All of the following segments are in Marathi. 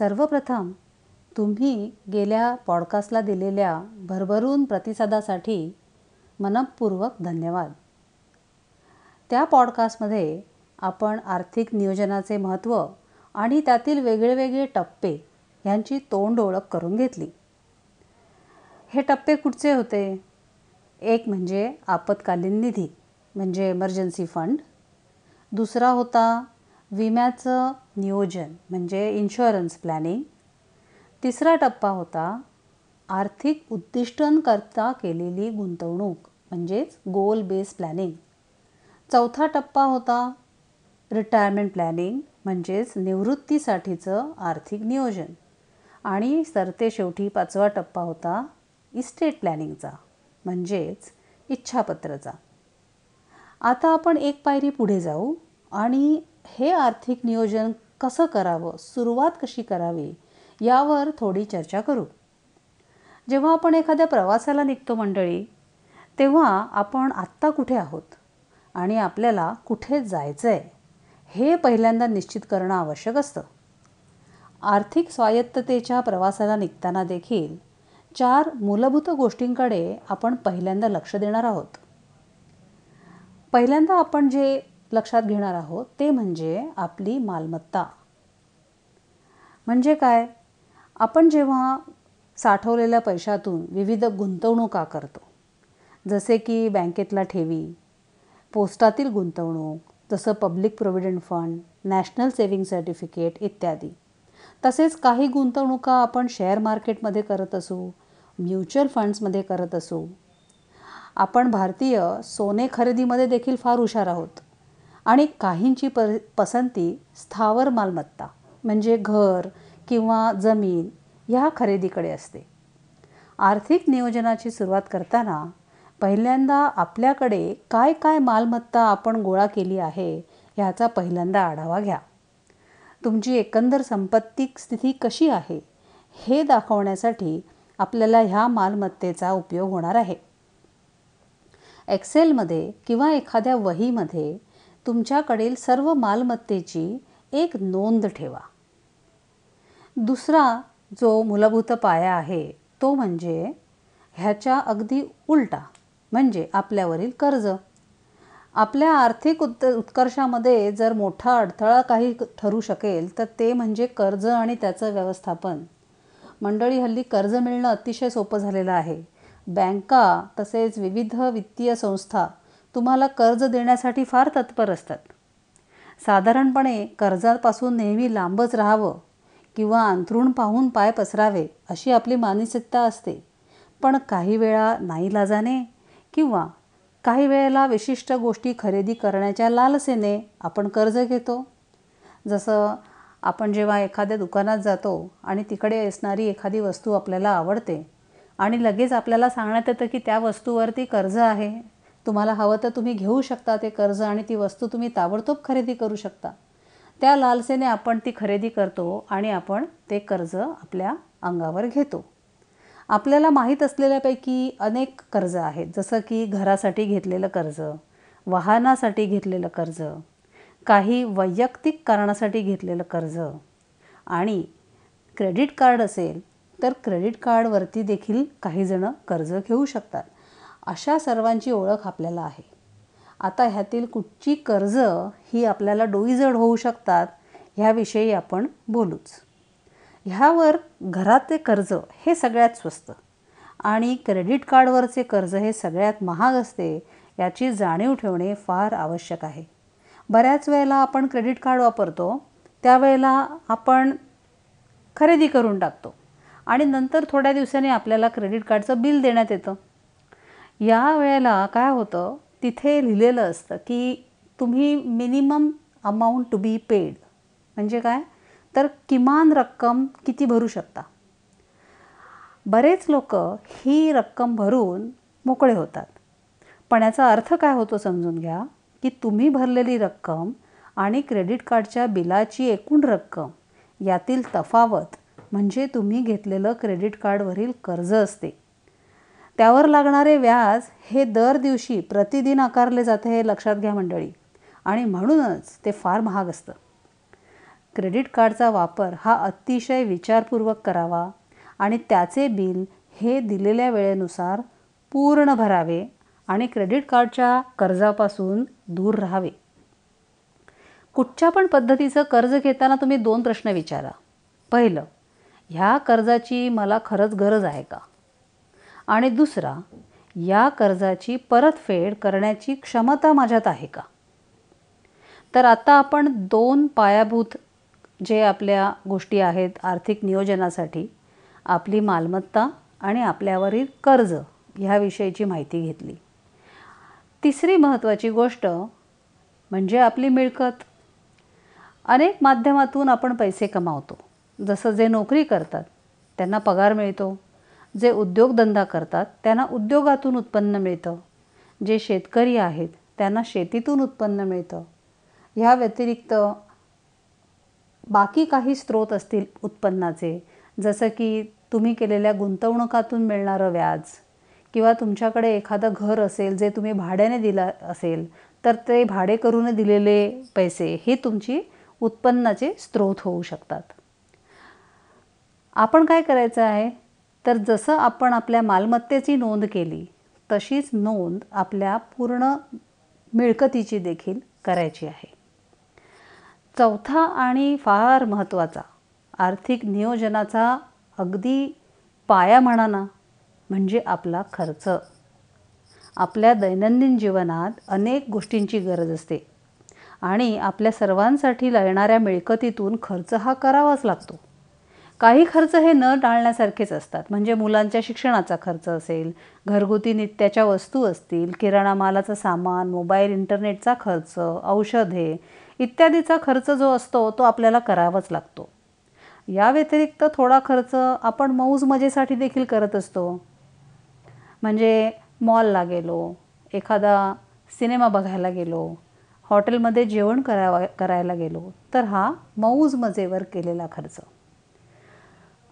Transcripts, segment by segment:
सर्वप्रथम तुम्ही गेल्या पॉडकास्टला दिलेल्या भरभरून प्रतिसादासाठी मनपूर्वक धन्यवाद. त्या पॉडकास्टमध्ये आपण आर्थिक नियोजनाचे महत्त्व आणि त्यातील वेगळेवेगळे टप्पे ह्यांची तोंड ओळख करून घेतली. हे टप्पे कुठचे होते? एक म्हणजे आपत्कालीन निधी म्हणजे एमर्जन्सी फंड दुसरा होता विम्याचं नियोजन म्हणजे इन्शुरन्स प्लॅनिंग तिसरा टप्पा होता आर्थिक उद्दिष्टांकरता केलेली गुंतवणूक म्हणजेच गोल बेस प्लॅनिंग चौथा टप्पा होता रिटायरमेंट प्लॅनिंग म्हणजेच निवृत्तीसाठीचं आर्थिक नियोजन. आणि सरते शेवटी पाचवा टप्पा होता इस्टेट प्लॅनिंगचा म्हणजेच इच्छापत्रचा. आता आपण एक पायरी पुढे जाऊ आणि हे आर्थिक नियोजन कसं करावं? सुरुवात कशी करावी? यावर थोडी चर्चा करू. जेव्हा आपण एखाद्या प्रवासाला निघतो मंडळी तेव्हा आपण आत्ता कुठे आहोत आणि आपल्याला कुठे जायचं आहे हे पहिल्यांदा निश्चित करणं आवश्यक असतं. आर्थिक स्वायत्ततेच्या प्रवासाला निघताना देखील चार मूलभूत गोष्टींकडे आपण पहिल्यांदा लक्ष देणार आहोत. पहिल्यांदा आपण जे लक्षात घेणार आहोत ते म्हणजे आपली मालमत्ता. म्हणजे काय? आपण जेव्हा साठवलेल्या पैशातून विविध गुंतवणुका करतो जसे की बँकेतला ठेवी पोस्टातील गुंतवणूक जसं public provident fund national saving certificate इत्यादी तसेच काही गुंतवणुका आपण शेअर मार्केटमध्ये करत असू म्युच्युअल फंड्समध्ये करत असू आपण भारतीय सोने खरेदीमध्ये देखील फार हुशार आहोत. आणि काहींची प पसंती स्थावर मालमत्ता म्हणजे घर किंवा जमीन ह्या खरेदीकडे असते. आर्थिक नियोजनाची सुरुवात करताना पहिल्यांदा आपल्याकडे काय काय मालमत्ता आपण गोळा केली आहे ह्याचा पहिल्यांदा आढावा घ्या. तुमची एकंदर संपत्तिक स्थिती कशी आहे हे दाखवण्यासाठी आपल्याला ह्या मालमत्तेचा उपयोग होणार आहे. एक्सेलमध्ये किंवा एखाद्या वहीमध्ये तुमच्याकडील सर्व मालमत्तेची एक नोंद ठेवा. दुसरा जो मूलभूत पाया आहे तो म्हणजे ह्याच्या अगदी उलटा म्हणजे आपल्यावरील कर्ज. आपल्या आर्थिक उत्त उत्कर्षामध्ये जर मोठा अडथळा काही ठरू शकेल तर ते म्हणजे कर्ज आणि त्याचं व्यवस्थापन. मंडळी हल्ली कर्ज मिळणं अतिशय सोपं झालेलं आहे. बँका तसेच विविध वित्तीय संस्था तुम्हाला कर्ज देण्यासाठी फार तत्पर असतात. साधारणपणे कर्जापासून नेहमी लांबच राहावं किंवा अंथरूण पाहून पाय पसरावे अशी आपली मानसिकता असते. पण काही वेळा नाईलाजाने किंवा काही वेळेला विशिष्ट गोष्टी खरेदी करण्याच्या लालसेने आपण कर्ज घेतो. जसं आपण जेव्हा एखाद्या दुकानात जातो आणि तिकडे असणारी एखादी वस्तू आपल्याला आवडते आणि लगेच आपल्याला सांगण्यात येतं की त्या वस्तूवरती कर्ज आहे तुम्हाला हवं तर तुम्ही घेऊ शकता ते कर्ज आणि ती वस्तू तुम्ही ताबडतोब खरेदी करू शकता. त्या लालसेने आपण ती खरेदी करतो आणि आपण ते कर्ज आपल्या अंगावर घेतो. आपल्याला माहीत असलेल्यापैकी अनेक कर्ज आहेत. जसं की घरासाठी घेतलेलं कर्ज वाहनासाठी घेतलेलं कर्ज काही वैयक्तिक कारणासाठी घेतलेलं कर्ज आणि क्रेडिट कार्ड असेल तर क्रेडिट कार्डवरती देखील काहीजणं कर्ज घेऊ शकतात. अशा सर्वांची ओळख आपल्याला आहे. आता ह्यातील कुठची कर्ज ही आपल्याला डोईजड होऊ शकतात ह्याविषयी आपण बोलूच. ह्यावर घराचे कर्ज हे सगळ्यात स्वस्त आणि क्रेडिट कार्डवरचे कर्ज हे सगळ्यात महाग असते याची जाणीव ठेवणे फार आवश्यक आहे. बऱ्याच वेळेला आपण क्रेडिट कार्ड वापरतो त्यावेळेला आपण खरेदी करून टाकतो आणि नंतर थोड्या दिवसांनी आपल्याला क्रेडिट कार्डचं बिल देण्यात येतं. या वेळेला काय होतं तिथे लिहिलेलं असतं की तुम्ही minimum amount to be paid म्हणजे काय? तर किमान रक्कम किती भरू शकता? बरेच लोक ही रक्कम भरून मोकळे होतात. पण याचा अर्थ काय होतो समजून घ्या की तुम्ही भरलेली रक्कम आणि क्रेडिट कार्डच्या बिलाची एकूण रक्कम यातील तफावत म्हणजे तुम्ही घेतलेलं क्रेडिट कार्डवरील कर्ज असते. त्यावर लागणारे व्याज हे दर दिवशी प्रतिदिन आकारले जाते हे लक्षात घ्या मंडळी. आणि म्हणूनच ते फार महाग असतं. क्रेडिट कार्डचा वापर हा अतिशय विचारपूर्वक करावा आणि त्याचे बिल हे दिलेल्या वेळेनुसार पूर्ण भरावे आणि क्रेडिट कार्डच्या कर्जापासून दूर राहावे. कुठच्या पण पद्धतीचं कर्ज घेताना तुम्ही दोन प्रश्न विचारा. पहिलं ह्या कर्जाची मला खरंच गरज आहे का? आणि दुसरा या कर्जाची परतफेड करण्याची क्षमता माझ्यात आहे का? तर आता आपण दोन पायाभूत जे आपल्या गोष्टी आहेत आर्थिक नियोजनासाठी आपली मालमत्ता आणि आपल्यावरील कर्ज ह्याविषयीची माहिती घेतली. तिसरी महत्त्वाची गोष्ट म्हणजे आपली मिळकत. अनेक माध्यमातून आपण पैसे कमावतो. जसं जे नोकरी करतात त्यांना पगार मिळतो. जे उद्योगधंदा करतात त्यांना उद्योगातून उत्पन्न मिळतं. जे शेतकरी आहेत त्यांना शेतीतून उत्पन्न मिळतं. ह्या व्यतिरिक्त बाकी काही स्रोत असतील उत्पन्नाचे जसं की तुम्ही केलेल्या गुंतवणुकातून मिळणारं व्याज किंवा तुमच्याकडे एखादं घर असेल जे तुम्ही भाड्याने दिलं असेल तर ते भाडे करून दिलेले पैसे हे तुमची उत्पन्नाचे स्रोत होऊ शकतात. आपण काय करायचं आहे? तर जसं आपण आपल्या मालमत्तेची नोंद केली तशीच नोंद आपल्या पूर्ण मिळकतीची देखील करायची आहे. चौथा आणि फार महत्त्वाचा आर्थिक नियोजनाचा अगदी पाया म्हणा ना म्हणजे आपला खर्च. आपल्या दैनंदिन जीवनात अनेक गोष्टींची गरज असते आणि आपल्या सर्वांसाठी लागणाऱ्या मिळकतीतून खर्च हा करावाच लागतो. काही खर्च हे न टाळण्यासारखेच असतात. म्हणजे मुलांच्या शिक्षणाचा खर्च असेल घरगुती नित्याच्या वस्तू असतील किराणा मालाचं सामान मोबाईल इंटरनेटचा खर्च औषधे इत्यादीचा खर्च जो असतो तो आपल्याला करावाच लागतो. या व्यतिरिक्त थोडा खर्च आपण मौज मजेसाठी देखील करत असतो. म्हणजे मॉलला गेलो एखादा सिनेमा बघायला गेलो हॉटेलमध्ये जेवण करावा करायला गेलो तर हा मौज मजेवर केलेला खर्च.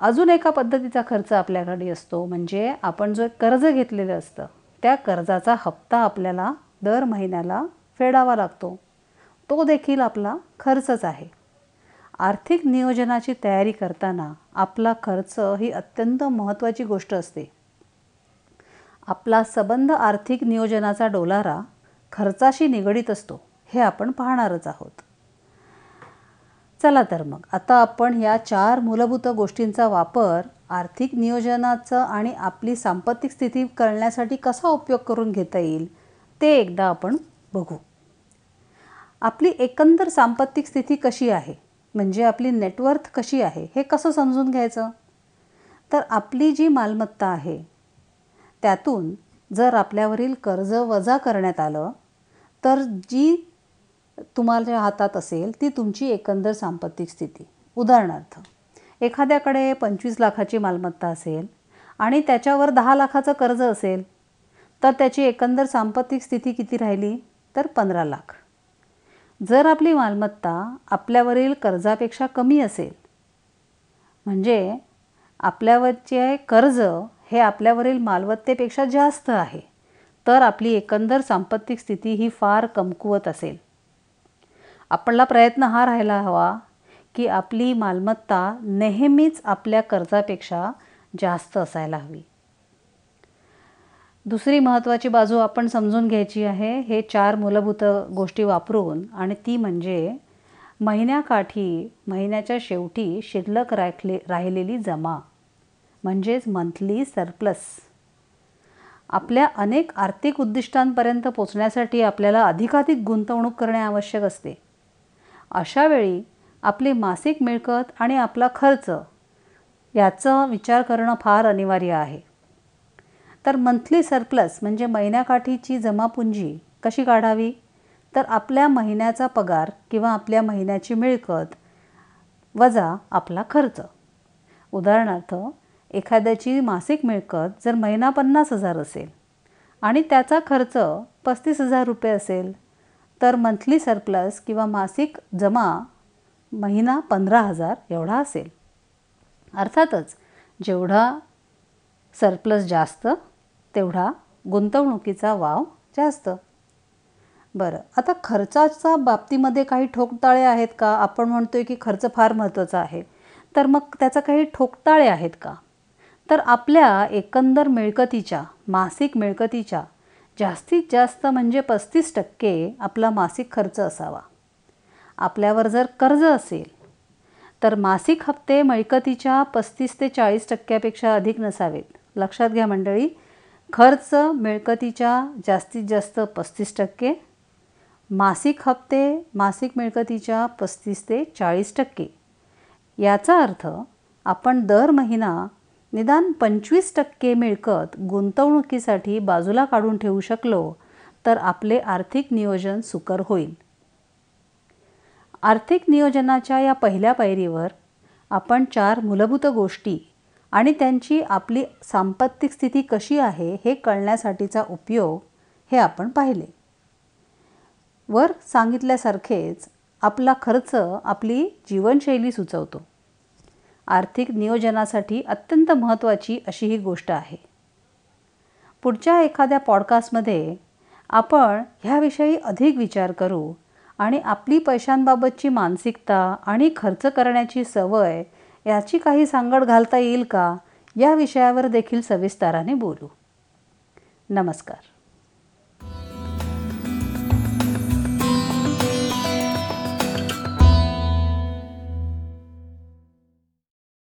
अजून एका पद्धतीचा खर्च आपल्याकडे असतो म्हणजे आपण जो कर्ज घेतलेलं असतं त्या कर्जाचा हप्ता आपल्याला दर महिन्याला फेडावा लागतो. तो देखील आपला खर्चच आहे. आर्थिक नियोजनाची तयारी करताना आपला खर्च ही अत्यंत महत्त्वाची गोष्ट असते. आपला सबंध आर्थिक नियोजनाचा डोलारा खर्चाशी निगडीत असतो हे आपण पाहणारच आहोत. चला तर मग. आता आपण या चार मूलभूत गोष्टींचा वापर आर्थिक नियोजनाचं आणि आपली सांपत्तिक स्थिती कळण्यासाठी कसा उपयोग करून घेता येईल ते एकदा आपण बघू. आपली एकंदर सांपत्तिक स्थिती कशी आहे म्हणजे आपली नेटवर्थ कशी आहे हे कसं समजून घ्यायचं? तर आपली जी मालमत्ता आहे त्यातून जर आपल्यावरील कर्ज वजा करण्यात आलं तर जी तुम्हाला हातात असेल ती तुमची एकंदर सांपत्तिक स्थिती. उदाहरणार्थ एखाद्याकडे पंचवीस लाखाची मालमत्ता असेल आणि त्याच्यावर दहा लाखाचं कर्ज असेल तर त्याची एकंदर सांपत्तिक स्थिती किती राहिली? तर पंधरा लाख. जर आपली मालमत्ता आपल्यावरील कर्जापेक्षा कमी असेल म्हणजे आपल्यावरचे कर्ज हे आपल्यावरील मालमत्तेपेक्षा जास्त आहे तर आपली एकंदर सांपत्तिक स्थिती ही फार कमकुवत असेल. आपला प्रयत्न हा राहायला हवा की आपली मालमत्ता नेहमीच आपल्या कर्जापेक्षा जास्त असायला हवी. दुसरी महत्त्वाची बाजू आपण समजून घ्यायची आहे हे चार मूलभूत गोष्टी वापरून आणि ती म्हणजे महिन्याकाठी महिन्याच्या शेवटी शिल्लक राखले राहिलेली जमा म्हणजेच मंथली सरप्लस आपल्या अनेक आर्थिक उद्दिष्टांपर्यंत पोचण्यासाठी आपल्याला अधिकाधिक गुंतवणूक करणे आवश्यक असते. अशावेळी आपली मासिक मिळकत आणि आपला खर्च याचा विचार करणं फार अनिवार्य आहे. तर मंथली सरप्लस म्हणजे महिन्याकाठीची जमापुंजी कशी काढावी? तर आपल्या महिन्याचा पगार किंवा आपल्या महिन्याची मिळकत वजा आपला खर्च. उदाहरणार्थ एखाद्याची मासिक मिळकत जर महिना पन्नास हजार असेल आणि त्याचा खर्च पस्तीस हजार रुपये असेल तर मंथली सरप्लस किंवा मासिक जमा महिना पंधरा हजार एवढा असेल. अर्थातच जेवढा सरप्लस जास्त तेवढा गुंतवणुकीचा वाव जास्त. बरं आता खर्चाच्या बाबतीमध्ये काही ठोकताळे आहेत का? आपण म्हणतोय की खर्च फार महत्त्वाचा आहे. तर मग त्याचा काही ठोकताळे आहेत का? तर आपल्या एकंदर मिळकतीच्या मासिक मिळकतीच्या जास्तीत जास्त म्हणजे पस्तीस टक्के आपला मासिक खर्च असावा. आपल्यावर जर कर्ज असेल तर मासिक हप्ते मिळकतीच्या पस्तीस ते चाळीस टक्क्यापेक्षा अधिक नसावेत. लक्षात घ्या मंडळी खर्च मिळकतीच्या जास्तीत जास्त पस्तीस टक्के मासिक हप्ते मासिक मिळकतीच्या पस्तीस ते चाळीस टक्के. याचा अर्थ आपण दर महिना निदान पंचवीस टक्के मिळकत गुंतवणुकीसाठी बाजूला काढून ठेवू शकलो तर आपले आर्थिक नियोजन सुकर होईल. आर्थिक नियोजनाच्या या पहिल्या पायरीवर आपण चार मूलभूत गोष्टी आणि त्यांची आपली सांपत्तिक स्थिती कशी आहे हे कळण्यासाठीचा उपयोग हे आपण पाहिले. वर सांगितल्यासारखेच आपला खर्च आपली जीवनशैली सुचवतो. आर्थिक नियोजनासाठी अत्यंत महत्त्वाची अशी ही गोष्ट आहे. पुढच्या एखाद्या पॉडकास्टमध्ये आपण ह्याविषयी अधिक विचार करू आणि आपली पैशांबाबतची मानसिकता आणि खर्च करण्याची सवय याची काही सांगड घालता येईल का? या विषयावर देखील सविस्ताराने बोलू. नमस्कार.